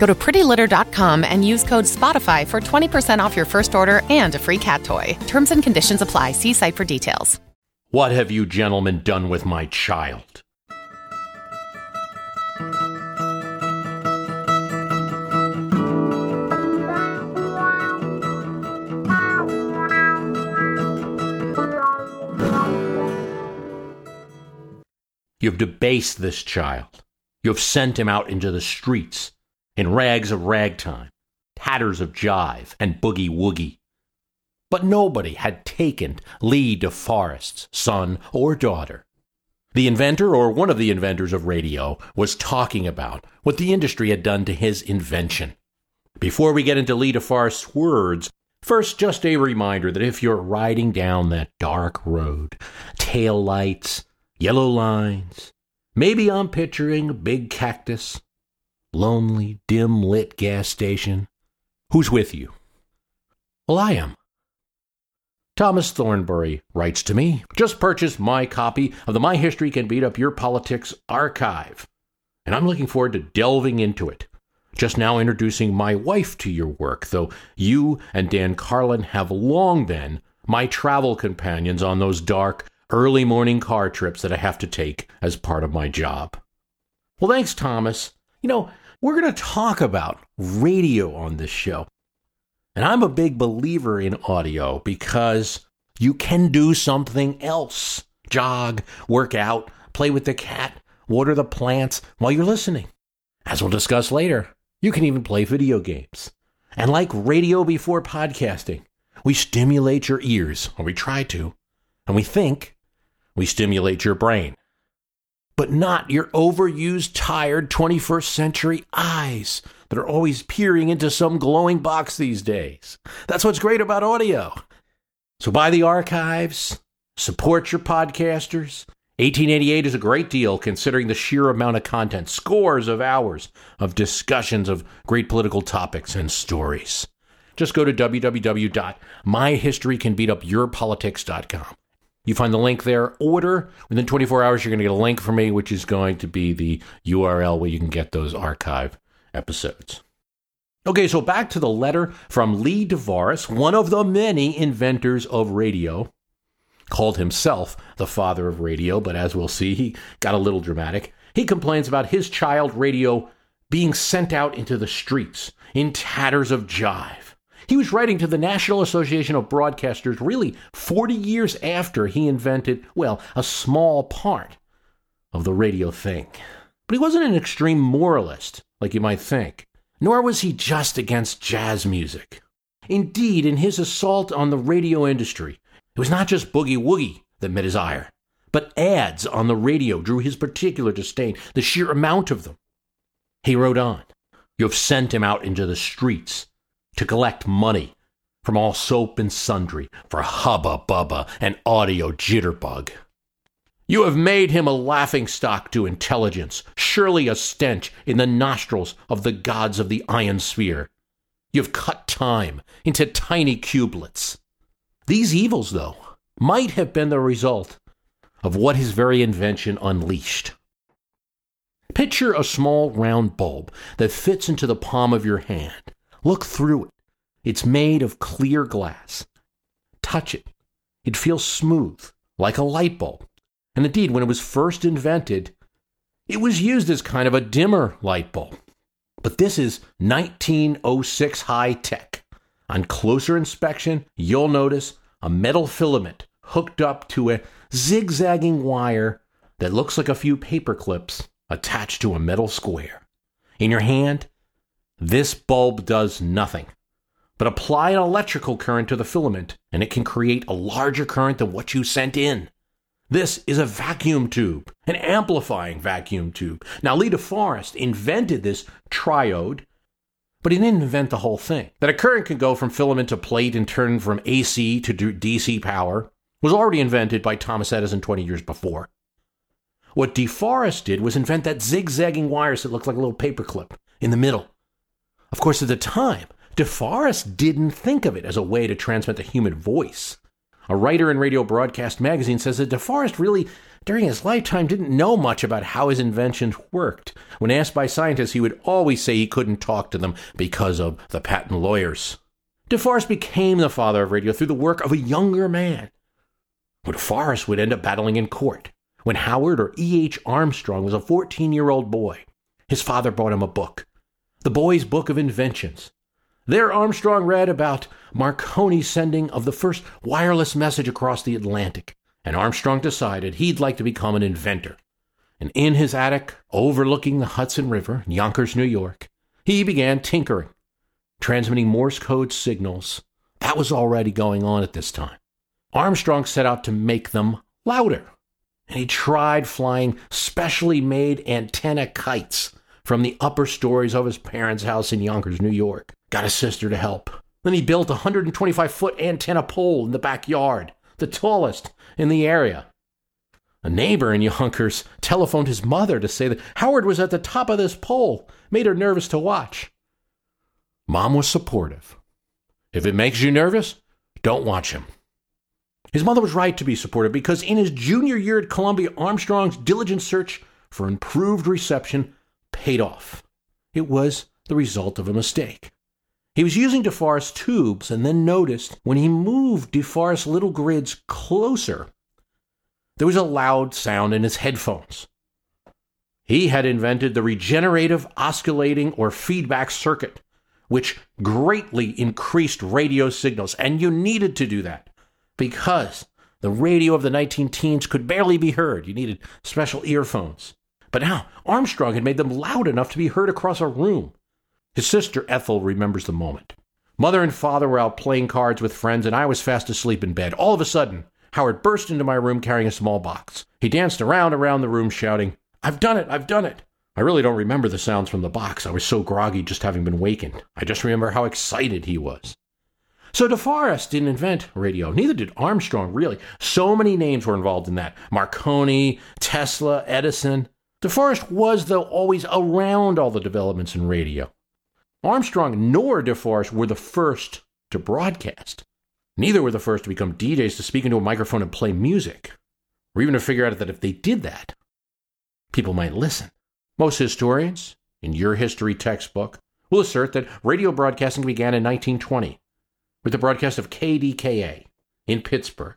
Go to prettylitter.com and use code SPOTIFY for 20% off your first order and a free cat toy. Terms and conditions apply. See site for details. What have you gentlemen done with my child? You've debased this child. You've sent him out into the streets in rags of ragtime, tatters of jive, and boogie woogie. But nobody had taken Lee DeForest's son or daughter. The inventor, or one of the inventors of radio, was talking about what the industry had done to his invention. Before we get into Lee DeForest's words, first just a reminder that if you're riding down that dark road, tail lights, yellow lines, maybe I'm picturing a big cactus, lonely, dim lit gas station. Who's with you? Well, I am. Thomas Thornbury writes to me, just purchased my copy of the My History Can Beat Up Your Politics archive, and I'm looking forward to delving into it. Just now introducing my wife to your work, though you and Dan Carlin have long been my travel companions on those dark, early morning car trips that I have to take as part of my job. Well, thanks, Thomas. You know, we're going to talk about radio on this show. And I'm a big believer in audio because you can do something else jog, work out, play with the cat, water the plants while you're listening. As we'll discuss later, you can even play video games. And like radio before podcasting, we stimulate your ears, or we try to, and we think we stimulate your brain. But not your overused, tired 21st century eyes that are always peering into some glowing box these days. That's what's great about audio. So buy the archives, support your podcasters. 1888 is a great deal considering the sheer amount of content, scores of hours of discussions of great political topics and stories. Just go to www.myhistorycanbeatupyourpolitics.com. You find the link there. Order within 24 hours. You're going to get a link from me, which is going to be the URL where you can get those archive episodes. Okay, so back to the letter from Lee DeForest, one of the many inventors of radio, called himself the father of radio, but as we'll see, he got a little dramatic. He complains about his child radio being sent out into the streets in tatters of jive. He was writing to the National Association of Broadcasters really 40 years after he invented, well, a small part of the radio thing. But he wasn't an extreme moralist like you might think. Nor was he just against jazz music. Indeed, in his assault on the radio industry, it was not just boogie woogie that met his ire, but ads on the radio drew his particular disdain, the sheer amount of them. He wrote on You have sent him out into the streets to collect money from all soap and sundry for hubba bubba and audio jitterbug. You have made him a laughing stock to intelligence, surely a stench in the nostrils of the gods of the ionosphere. You have cut time into tiny cubelets. These evils, though, might have been the result of what his very invention unleashed. Picture a small round bulb that fits into the palm of your hand. Look through it. It's made of clear glass. Touch it. It feels smooth, like a light bulb. And indeed, when it was first invented, it was used as kind of a dimmer light bulb. But this is 1906 high tech. On closer inspection, you'll notice a metal filament hooked up to a zigzagging wire that looks like a few paper clips attached to a metal square. In your hand, this bulb does nothing but apply an electrical current to the filament, and it can create a larger current than what you sent in. This is a vacuum tube, an amplifying vacuum tube. Now, Lee DeForest invented this triode But he didn't invent the whole thing. That a current can go from filament to plate and turn from AC to DC power was already invented by Thomas Edison 20 years before. What DeForest did was invent that zigzagging wires that looked like a little paperclip in the middle. Of course, at the time, DeForest didn't think of it as a way to transmit the human voice. A writer in Radio Broadcast magazine says that DeForest really, during his lifetime, didn't know much about how his inventions worked. When asked by scientists, he would always say he couldn't talk to them because of the patent lawyers. DeForest became the father of radio through the work of a younger man. When DeForest would end up battling in court. When Howard or E.H. Armstrong was a 14 year old boy, his father bought him a book, The Boy's Book of Inventions. There, Armstrong read about Marconi's sending of the first wireless message across the Atlantic, and Armstrong decided he'd like to become an inventor. And in his attic, overlooking the Hudson River in Yonkers, New York, he began tinkering, transmitting Morse code signals. That was already going on at this time. Armstrong set out to make them louder and he tried flying specially made antenna kites from the upper stories of his parents' house in Yonkers, New York. Got a sister to help. Then he built a 125 foot antenna pole in the backyard, the tallest in the area. A neighbor in Yonkers telephoned his mother to say that Howard was at the top of this pole, made her nervous to watch. Mom was supportive. If it makes you nervous, don't watch him. His mother was right to be supportive because in his junior year at Columbia, Armstrong's diligent search for improved reception paid off. It was the result of a mistake. He was using DeForest tubes and then noticed when he moved DeForest little grids closer, there was a loud sound in his headphones. He had invented the regenerative oscillating or feedback circuit, which greatly increased radio signals, and you needed to do that because the radio of the 19 teens could barely be heard. You needed special earphones. But now, Armstrong had made them loud enough to be heard across a room. His sister Ethel remembers the moment. Mother and father were out playing cards with friends, and I was fast asleep in bed. All of a sudden, Howard burst into my room carrying a small box. He danced around around the room shouting, I've done it! I've done it! I really don't remember the sounds from the box. I was so groggy just having been wakened. I just remember how excited he was. So DeForest didn't invent radio. Neither did Armstrong, really. So many names were involved in that Marconi, Tesla, Edison. DeForest was, though, always around all the developments in radio. Armstrong nor DeForest were the first to broadcast. Neither were the first to become DJs to speak into a microphone and play music, or even to figure out that if they did that, people might listen. Most historians, in your history textbook, will assert that radio broadcasting began in 1920 with the broadcast of KDKA in Pittsburgh.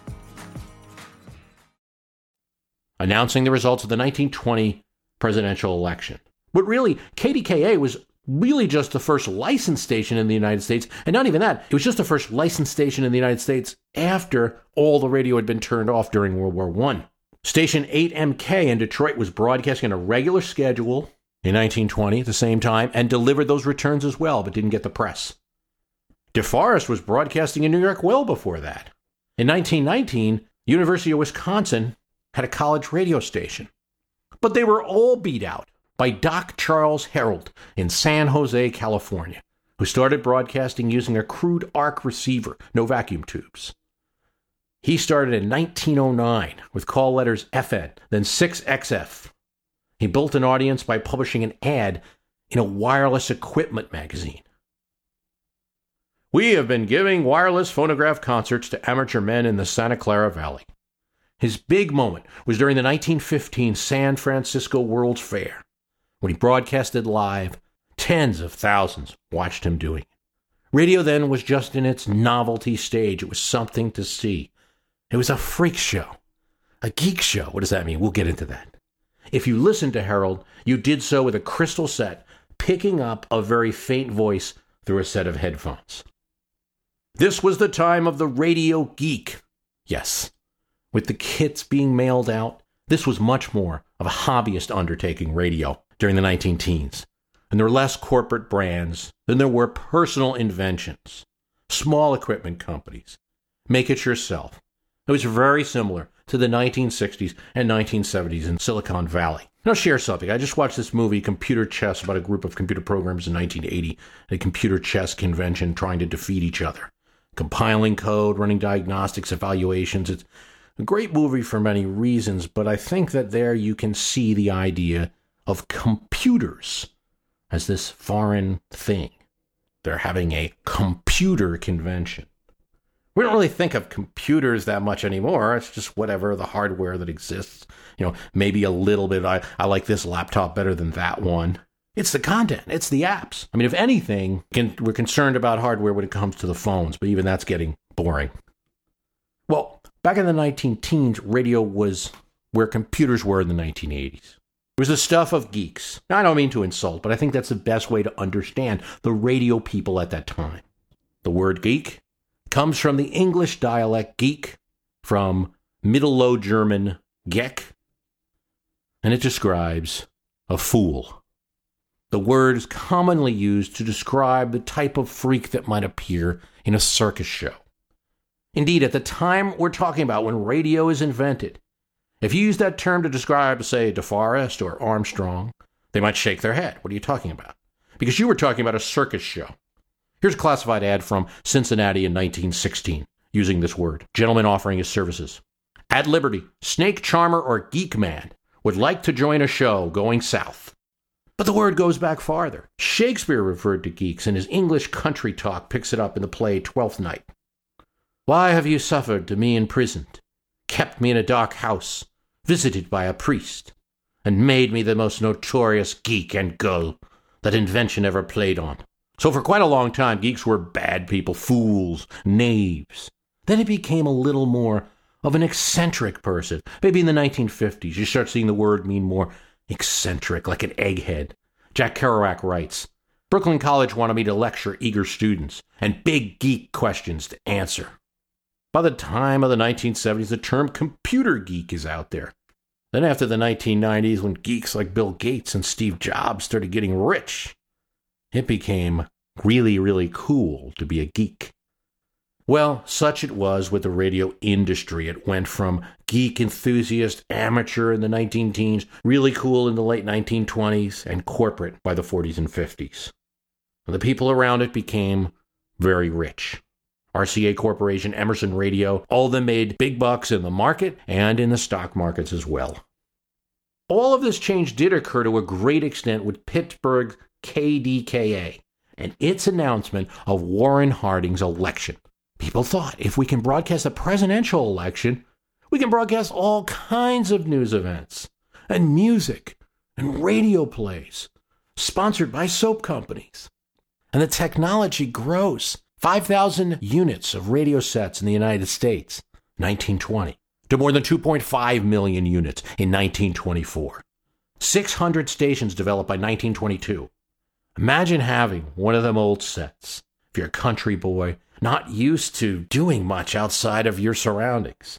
Announcing the results of the 1920 presidential election. But really, KDKA was really just the first licensed station in the United States. And not even that, it was just the first licensed station in the United States after all the radio had been turned off during World War I. Station 8MK in Detroit was broadcasting on a regular schedule in 1920 at the same time and delivered those returns as well, but didn't get the press. DeForest was broadcasting in New York well before that. In 1919, University of Wisconsin had a college radio station. But they were all beat out by Doc Charles Herrold in San Jose, California, who started broadcasting using a crude arc receiver, no vacuum tubes. He started in 1909 with call letters FN, then 6XF. He built an audience by publishing an ad in a wireless equipment magazine. We have been giving wireless phonograph concerts to amateur men in the Santa Clara Valley. His big moment was during the 1915 San Francisco World's Fair, when he broadcasted live. Tens of thousands watched him doing it. Radio then was just in its novelty stage. It was something to see. It was a freak show, a geek show. What does that mean? We'll get into that. If you listened to Herrold, you did so with a crystal set, picking up a very faint voice through a set of headphones. This was the time of the radio geek. Yes, with the kits being mailed out, this was much more of a hobbyist undertaking radio during the 19 teens. And there were less corporate brands than there were personal inventions, small equipment companies. Make it yourself. It was very similar to the 1960s and 1970s in Silicon Valley. Now, share something. I just watched this movie, Computer Chess, about a group of computer programmers in 1980 at a computer chess convention trying to defeat each other, compiling code, running diagnostics, evaluations. It's a great movie for many reasons, but I think that there you can see the idea of computers as this foreign thing. They're having a computer convention. We don't really think of computers that much anymore. It's just whatever the hardware that exists. You know, maybe a little bit. I, I like this laptop better than that one. It's the content, it's the apps. I mean, if anything, can, we're concerned about hardware when it comes to the phones, but even that's getting boring. Well, back in the 19 teens, radio was where computers were in the 1980s. It was the stuff of geeks. Now, I don't mean to insult, but I think that's the best way to understand the radio people at that time. The word geek comes from the English dialect geek, from Middle Low German geck, and it describes a fool. The word is commonly used to describe the type of freak that might appear in a circus show. Indeed, at the time we're talking about when radio is invented, if you use that term to describe, say, DeForest or Armstrong, they might shake their head. What are you talking about? Because you were talking about a circus show. Here's a classified ad from Cincinnati in 1916 using this word. Gentleman offering his services. At Liberty, Snake Charmer or Geek Man would like to join a show going south. But the word goes back farther. Shakespeare referred to geeks, and his English country talk picks it up in the play Twelfth Night. Why have you suffered to me imprisoned, kept me in a dark house, visited by a priest, and made me the most notorious geek and gull that invention ever played on? So for quite a long time, geeks were bad people, fools, knaves. Then it became a little more of an eccentric person. Maybe in the 1950s, you start seeing the word mean more eccentric, like an egghead. Jack Kerouac writes, Brooklyn College wanted me to lecture eager students and big geek questions to answer. By the time of the 1970s, the term computer geek is out there. Then, after the 1990s, when geeks like Bill Gates and Steve Jobs started getting rich, it became really, really cool to be a geek. Well, such it was with the radio industry. It went from geek enthusiast, amateur in the 19 teens, really cool in the late 1920s, and corporate by the 40s and 50s. And the people around it became very rich. RCA Corporation, Emerson Radio, all of them made big bucks in the market and in the stock markets as well. All of this change did occur to a great extent with Pittsburgh KDKA and its announcement of Warren Harding's election. People thought if we can broadcast a presidential election, we can broadcast all kinds of news events and music and radio plays sponsored by soap companies. And the technology grows 5,000 units of radio sets in the United States, 1920, to more than 2.5 million units in 1924. 600 stations developed by 1922. Imagine having one of them old sets. If you're a country boy, not used to doing much outside of your surroundings.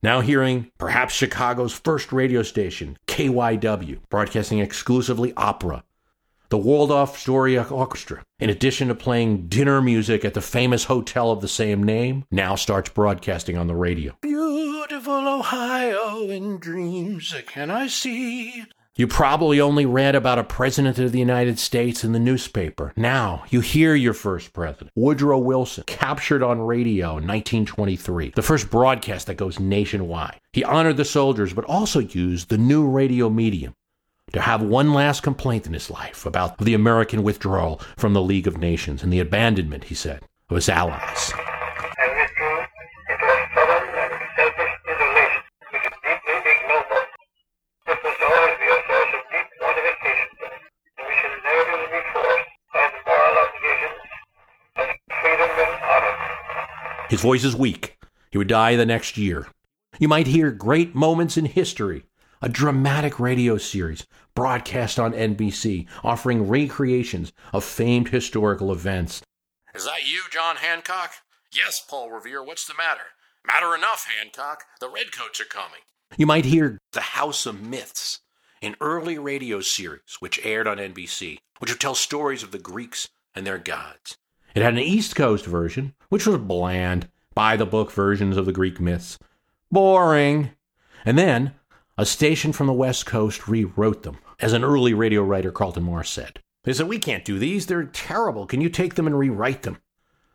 Now hearing perhaps Chicago's first radio station, KYW, broadcasting exclusively opera. The Waldorf Astoria Orchestra, in addition to playing dinner music at the famous hotel of the same name, now starts broadcasting on the radio. Beautiful Ohio in dreams, can I see you probably only read about a president of the United States in the newspaper. Now, you hear your first president, Woodrow Wilson, captured on radio in 1923, the first broadcast that goes nationwide. He honored the soldiers, but also used the new radio medium to have one last complaint in his life about the American withdrawal from the League of Nations and the abandonment, he said, of his allies. His voice is weak. He would die the next year. You might hear great moments in history, a dramatic radio series broadcast on NBC offering recreations of famed historical events. Is that you, John Hancock? Yes, Paul Revere, what's the matter? Matter enough, Hancock. The Redcoats are coming. You might hear The House of Myths, an early radio series which aired on NBC, which would tell stories of the Greeks and their gods. It had an East Coast version, which was bland, by the book versions of the Greek myths. Boring. And then a station from the West Coast rewrote them, as an early radio writer, Carlton Morse, said. They said, We can't do these. They're terrible. Can you take them and rewrite them?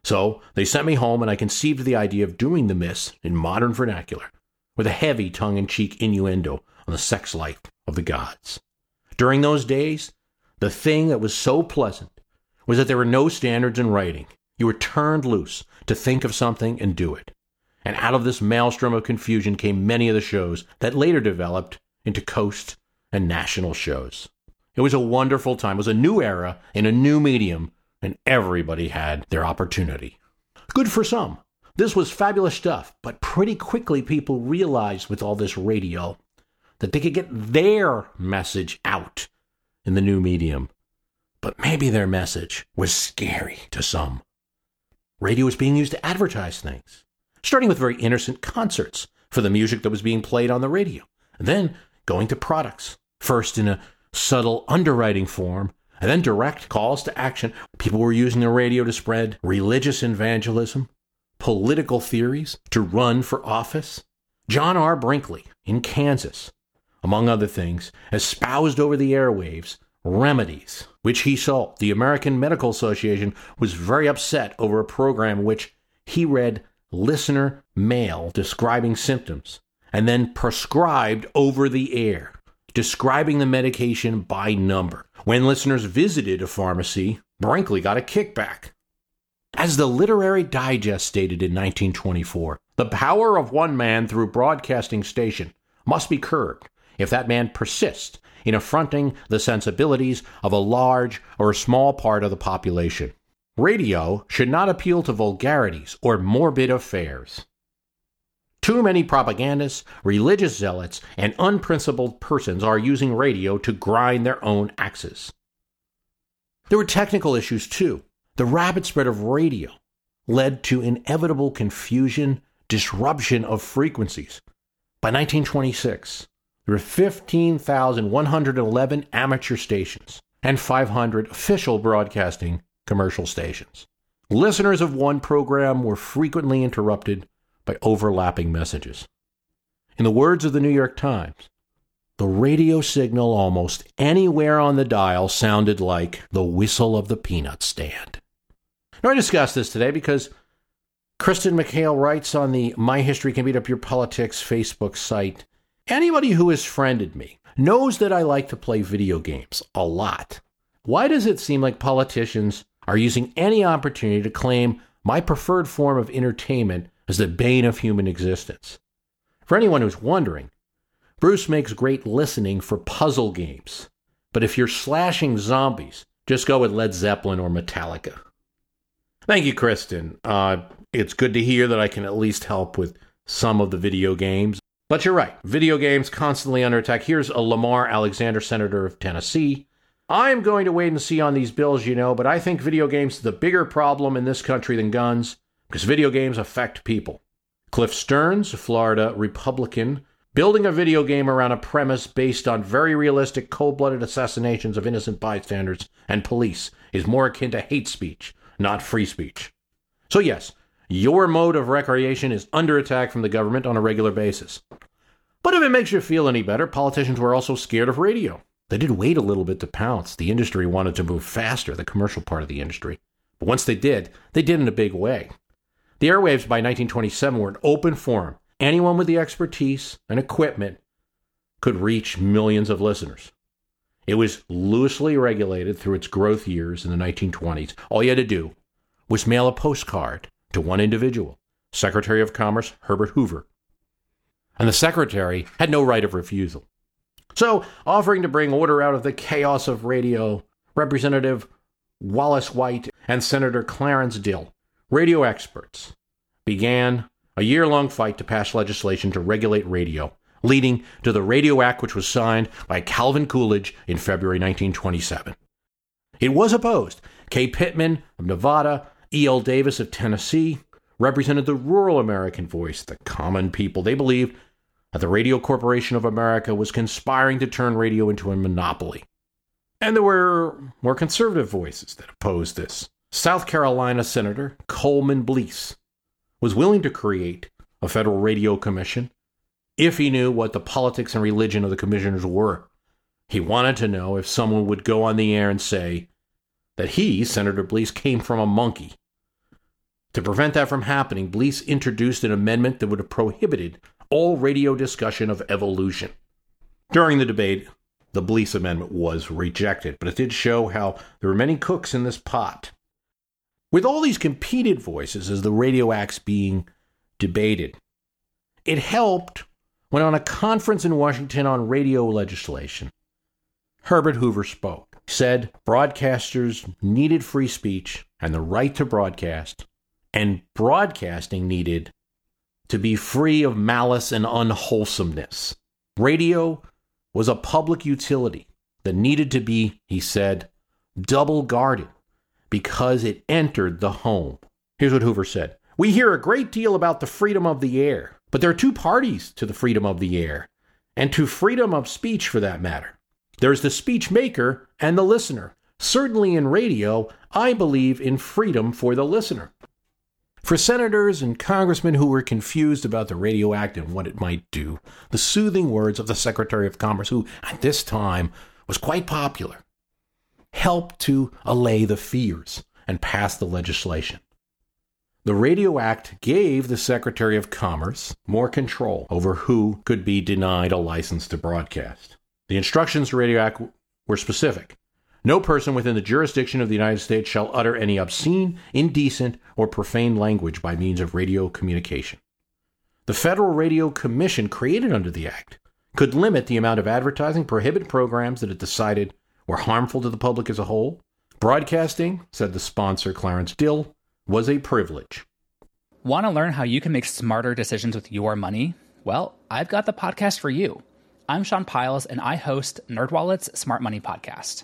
So they sent me home, and I conceived the idea of doing the myths in modern vernacular, with a heavy tongue in cheek innuendo on the sex life of the gods. During those days, the thing that was so pleasant was that there were no standards in writing. You were turned loose to think of something and do it. And out of this maelstrom of confusion came many of the shows that later developed into coast and national shows. It was a wonderful time. It was a new era in a new medium, and everybody had their opportunity. Good for some. This was fabulous stuff, but pretty quickly people realized with all this radio that they could get their message out in the new medium. But maybe their message was scary to some. Radio was being used to advertise things, starting with very innocent concerts for the music that was being played on the radio, and then going to products, first in a subtle underwriting form, and then direct calls to action. People were using the radio to spread religious evangelism, political theories, to run for office. John R. Brinkley in Kansas, among other things, espoused over the airwaves remedies, which he saw. The American Medical Association was very upset over a program which he read listener mail describing symptoms and then prescribed over the air, describing the medication by number. When listeners visited a pharmacy, Brinkley got a kickback. As the Literary Digest stated in 1924, the power of one man through broadcasting station must be curbed if that man persists in affronting the sensibilities of a large or a small part of the population. Radio should not appeal to vulgarities or morbid affairs. Too many propagandists, religious zealots, and unprincipled persons are using radio to grind their own axes. There were technical issues too. The rapid spread of radio led to inevitable confusion, disruption of frequencies. By 1926, there were 15,111 amateur stations and 500 official broadcasting commercial stations. Listeners of one program were frequently interrupted by overlapping messages. In the words of the New York Times, the radio signal almost anywhere on the dial sounded like the whistle of the peanut stand. Now, I discuss this today because Kristen McHale writes on the My History Can Beat Up Your Politics Facebook site Anybody who has friended me knows that I like to play video games a lot. Why does it seem like politicians are using any opportunity to claim my preferred form of entertainment as the bane of human existence? For anyone who's wondering, Bruce makes great listening for puzzle games. But if you're slashing zombies, just go with Led Zeppelin or Metallica. Thank you, Kristen. Uh, it's good to hear that I can at least help with some of the video games. But you're right. Video games constantly under attack. Here's a Lamar Alexander, senator of Tennessee. I'm going to wait and see on these bills, you know, but I think video games are the bigger problem in this country than guns because video games affect people. Cliff Stearns, a Florida Republican, building a video game around a premise based on very realistic cold blooded assassinations of innocent bystanders and police is more akin to hate speech, not free speech. So, yes, your mode of recreation is under attack from the government on a regular basis. But if it makes you feel any better, politicians were also scared of radio. They did wait a little bit to pounce. The industry wanted to move faster, the commercial part of the industry. But once they did, they did in a big way. The airwaves by 1927 were an open forum. Anyone with the expertise and equipment could reach millions of listeners. It was loosely regulated through its growth years in the 1920s. All you had to do was mail a postcard to one individual, Secretary of Commerce Herbert Hoover. And the Secretary had no right of refusal. So, offering to bring order out of the chaos of radio, Representative Wallace White and Senator Clarence Dill, radio experts, began a year long fight to pass legislation to regulate radio, leading to the Radio Act, which was signed by Calvin Coolidge in February 1927. It was opposed. Key Pittman of Nevada E.L. Davis of Tennessee, represented the rural American voice, the common people. They believed the Radio Corporation of America was conspiring to turn radio into a monopoly. And there were more conservative voices that opposed this. South Carolina Senator Coleman Blease was willing to create a federal radio commission if he knew what the politics and religion of the commissioners were. He wanted to know if someone would go on the air and say that he, Senator Blease, came from a monkey. To prevent that from happening, Blease introduced an amendment that would have prohibited all radio discussion of evolution. During the debate, the Blease Amendment was rejected, but it did show how there were many cooks in this pot. With all these competed voices as the Radio Act's being debated, it helped when on a conference in Washington on radio legislation, Herbert Hoover spoke, said broadcasters needed free speech and the right to broadcast, and broadcasting needed to be free of malice and unwholesomeness. Radio was a public utility that needed to be, he said, double guarded because it entered the home. Here's what Hoover said We hear a great deal about the freedom of the air, but there are two parties to the freedom of the air, and to freedom of speech for that matter. There's the speech maker and the listener. Certainly in radio, I believe in freedom for the listener. For senators and congressmen who were confused about the Radio Act and what it might do, the soothing words of the Secretary of Commerce, who at this time was quite popular, helped to allay the fears and pass the legislation. The Radio Act gave the Secretary of Commerce more control over who could be denied a license to broadcast. The instructions to Radio Act were specific. No person within the jurisdiction of the United States shall utter any obscene, indecent, or profane language by means of radio communication. The Federal Radio Commission, created under the Act, could limit the amount of advertising, prohibit programs that it decided were harmful to the public as a whole. Broadcasting, said the sponsor Clarence Dill, was a privilege. Want to learn how you can make smarter decisions with your money? Well, I've got the podcast for you. I'm Sean Pyles, and I host NerdWallet's Smart Money Podcast.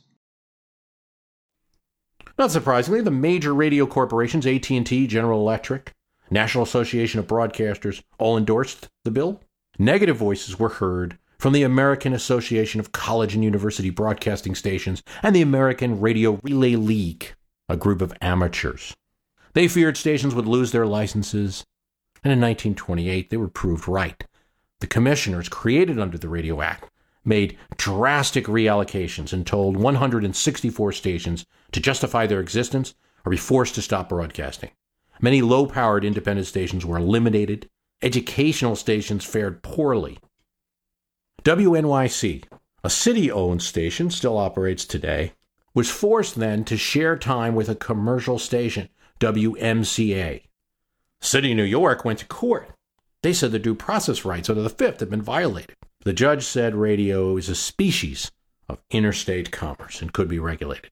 Not surprisingly, the major radio corporations, AT&T, General Electric, National Association of Broadcasters, all endorsed the bill. Negative voices were heard from the American Association of College and University Broadcasting Stations and the American Radio Relay League, a group of amateurs. They feared stations would lose their licenses, and in 1928 they were proved right. The commissioners created under the Radio Act made drastic reallocations and told 164 stations to justify their existence or be forced to stop broadcasting. Many low powered independent stations were eliminated. Educational stations fared poorly. WNYC, a city owned station, still operates today, was forced then to share time with a commercial station, WMCA. City of New York went to court. They said the due process rights under the Fifth had been violated. The judge said radio is a species of interstate commerce and could be regulated.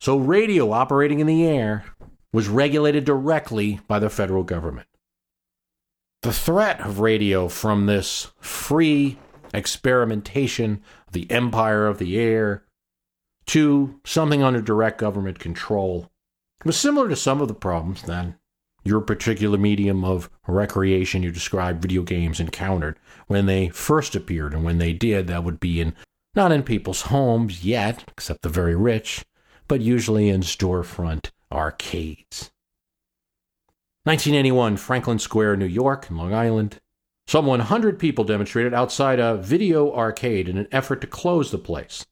So, radio operating in the air was regulated directly by the federal government. The threat of radio from this free experimentation of the empire of the air to something under direct government control was similar to some of the problems that your particular medium of recreation you described video games encountered. When they first appeared and when they did that would be in not in people's homes yet except the very rich but usually in storefront arcades. 1981 franklin square new york long island. Some 100 people demonstrated outside a video arcade in an effort to close the place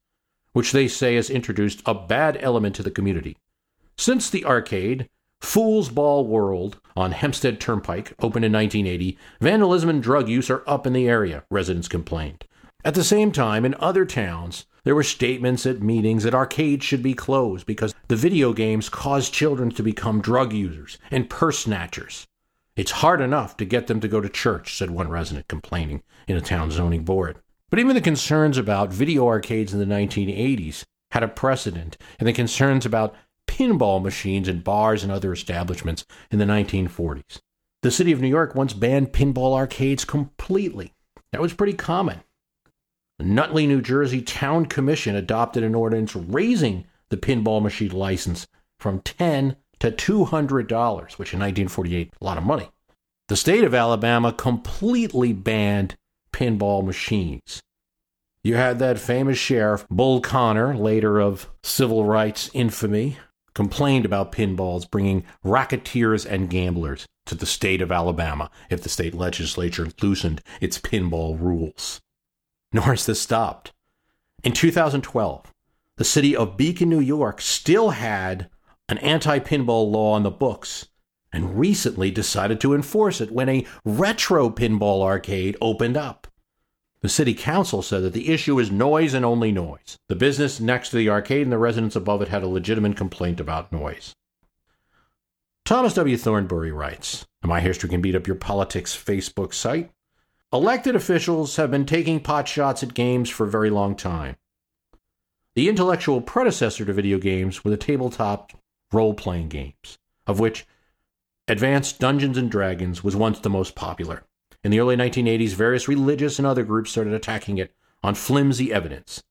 which they say has introduced a bad element to the community. Since the arcade Fool's Ball World on Hempstead Turnpike, opened in 1980, vandalism and drug use are up in the area, residents complained. At the same time, in other towns, there were statements at meetings that arcades should be closed because the video games cause children to become drug users and purse snatchers. It's hard enough to get them to go to church, said one resident complaining in a town zoning board. But even the concerns about video arcades in the 1980s had a precedent, and the concerns about pinball machines in bars and other establishments in the 1940s. The city of New York once banned pinball arcades completely. That was pretty common. The Nutley, New Jersey Town Commission adopted an ordinance raising the pinball machine license from 10 to $200, which in 1948 a lot of money. The state of Alabama completely banned pinball machines. You had that famous sheriff, Bull Connor, later of civil rights infamy, complained about pinballs bringing racketeers and gamblers to the state of Alabama if the state legislature loosened its pinball rules. Nor has this stopped. In 2012, the city of Beacon, New York still had an anti pinball law on the books and recently decided to enforce it when a retro pinball arcade opened up. The city council said that the issue is noise and only noise. The business next to the arcade and the residents above it had a legitimate complaint about noise. Thomas W. Thornbury writes, My History Can Beat Up Your Politics Facebook site. Elected officials have been taking pot shots at games for a very long time. The intellectual predecessor to video games were the tabletop role playing games, of which Advanced Dungeons and Dragons was once the most popular. In the early 1980s, various religious and other groups started attacking it on flimsy evidence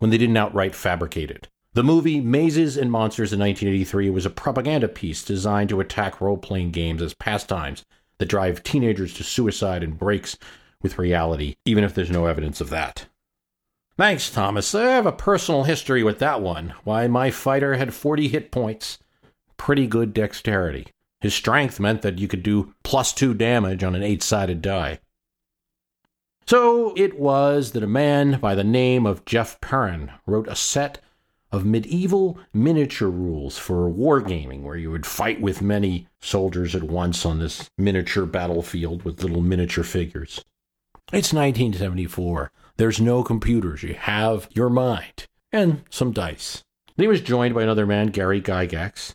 when they didn't outright fabricate it. The movie Mazes and Monsters in 1983 was a propaganda piece designed to attack role playing games as pastimes that drive teenagers to suicide and breaks with reality, even if there's no evidence of that. Thanks, Thomas. I have a personal history with that one. Why, my fighter had 40 hit points, pretty good dexterity. His strength meant that you could do plus two damage on an eight sided die. So it was that a man by the name of Jeff Perren wrote a set of medieval miniature rules for wargaming, where you would fight with many soldiers at once on this miniature battlefield with little miniature figures. It's 1974. There's no computers. You have your mind and some dice. He was joined by another man, Gary Gygax,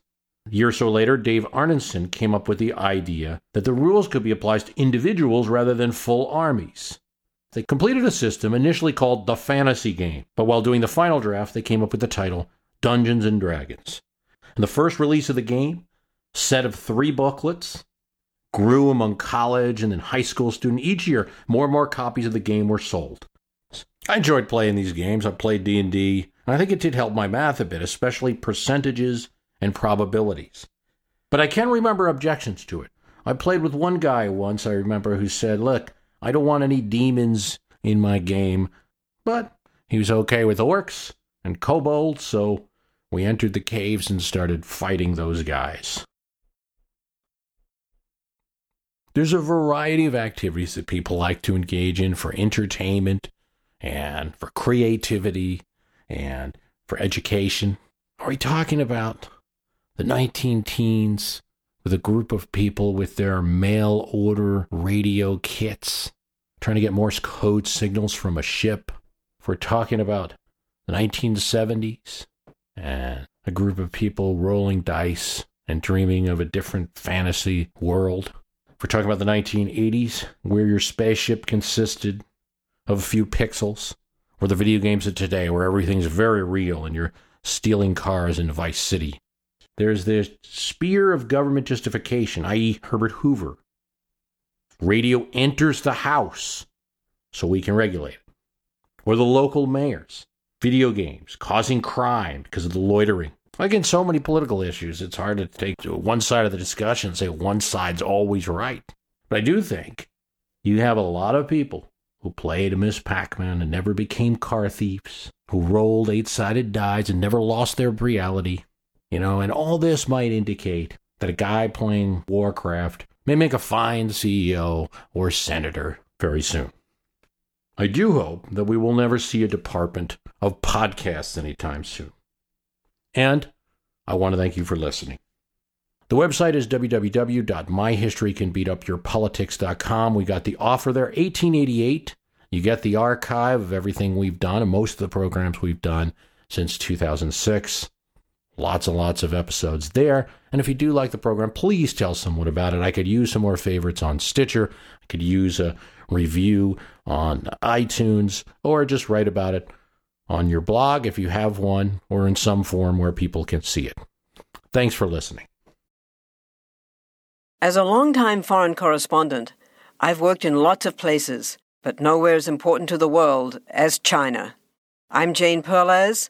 a year or so later, Dave Arneson came up with the idea that the rules could be applied to individuals rather than full armies. They completed a system initially called the Fantasy Game, but while doing the final draft, they came up with the title Dungeons and Dragons. And the first release of the game, set of three booklets, grew among college and then high school students. Each year, more and more copies of the game were sold. I enjoyed playing these games. I played D&D, and I think it did help my math a bit, especially percentages and probabilities. But I can remember objections to it. I played with one guy once, I remember, who said, Look, I don't want any demons in my game. But he was okay with orcs and kobolds, so we entered the caves and started fighting those guys. There's a variety of activities that people like to engage in for entertainment and for creativity and for education. Are we talking about the 19 teens with a group of people with their mail order radio kits trying to get Morse code signals from a ship? If we're talking about the 1970s and a group of people rolling dice and dreaming of a different fantasy world. If we're talking about the 1980s, where your spaceship consisted of a few pixels, or the video games of today, where everything's very real and you're stealing cars in Vice City. There's the spear of government justification, i.e., Herbert Hoover. Radio enters the House so we can regulate it. Or the local mayors. Video games causing crime because of the loitering. Like in so many political issues, it's hard to take one side of the discussion and say one side's always right. But I do think you have a lot of people who played a Miss Pac Man and never became car thieves, who rolled eight sided dice and never lost their reality. You know, and all this might indicate that a guy playing Warcraft may make a fine CEO or senator very soon. I do hope that we will never see a department of podcasts anytime soon. And I want to thank you for listening. The website is www.myhistorycanbeatupyourpolitics.com. We got the offer there, 1888. You get the archive of everything we've done and most of the programs we've done since 2006. Lots and lots of episodes there. And if you do like the program, please tell someone about it. I could use some more favorites on Stitcher. I could use a review on iTunes or just write about it on your blog if you have one or in some form where people can see it. Thanks for listening. As a long-time foreign correspondent, I've worked in lots of places, but nowhere as important to the world as China. I'm Jane Perlez,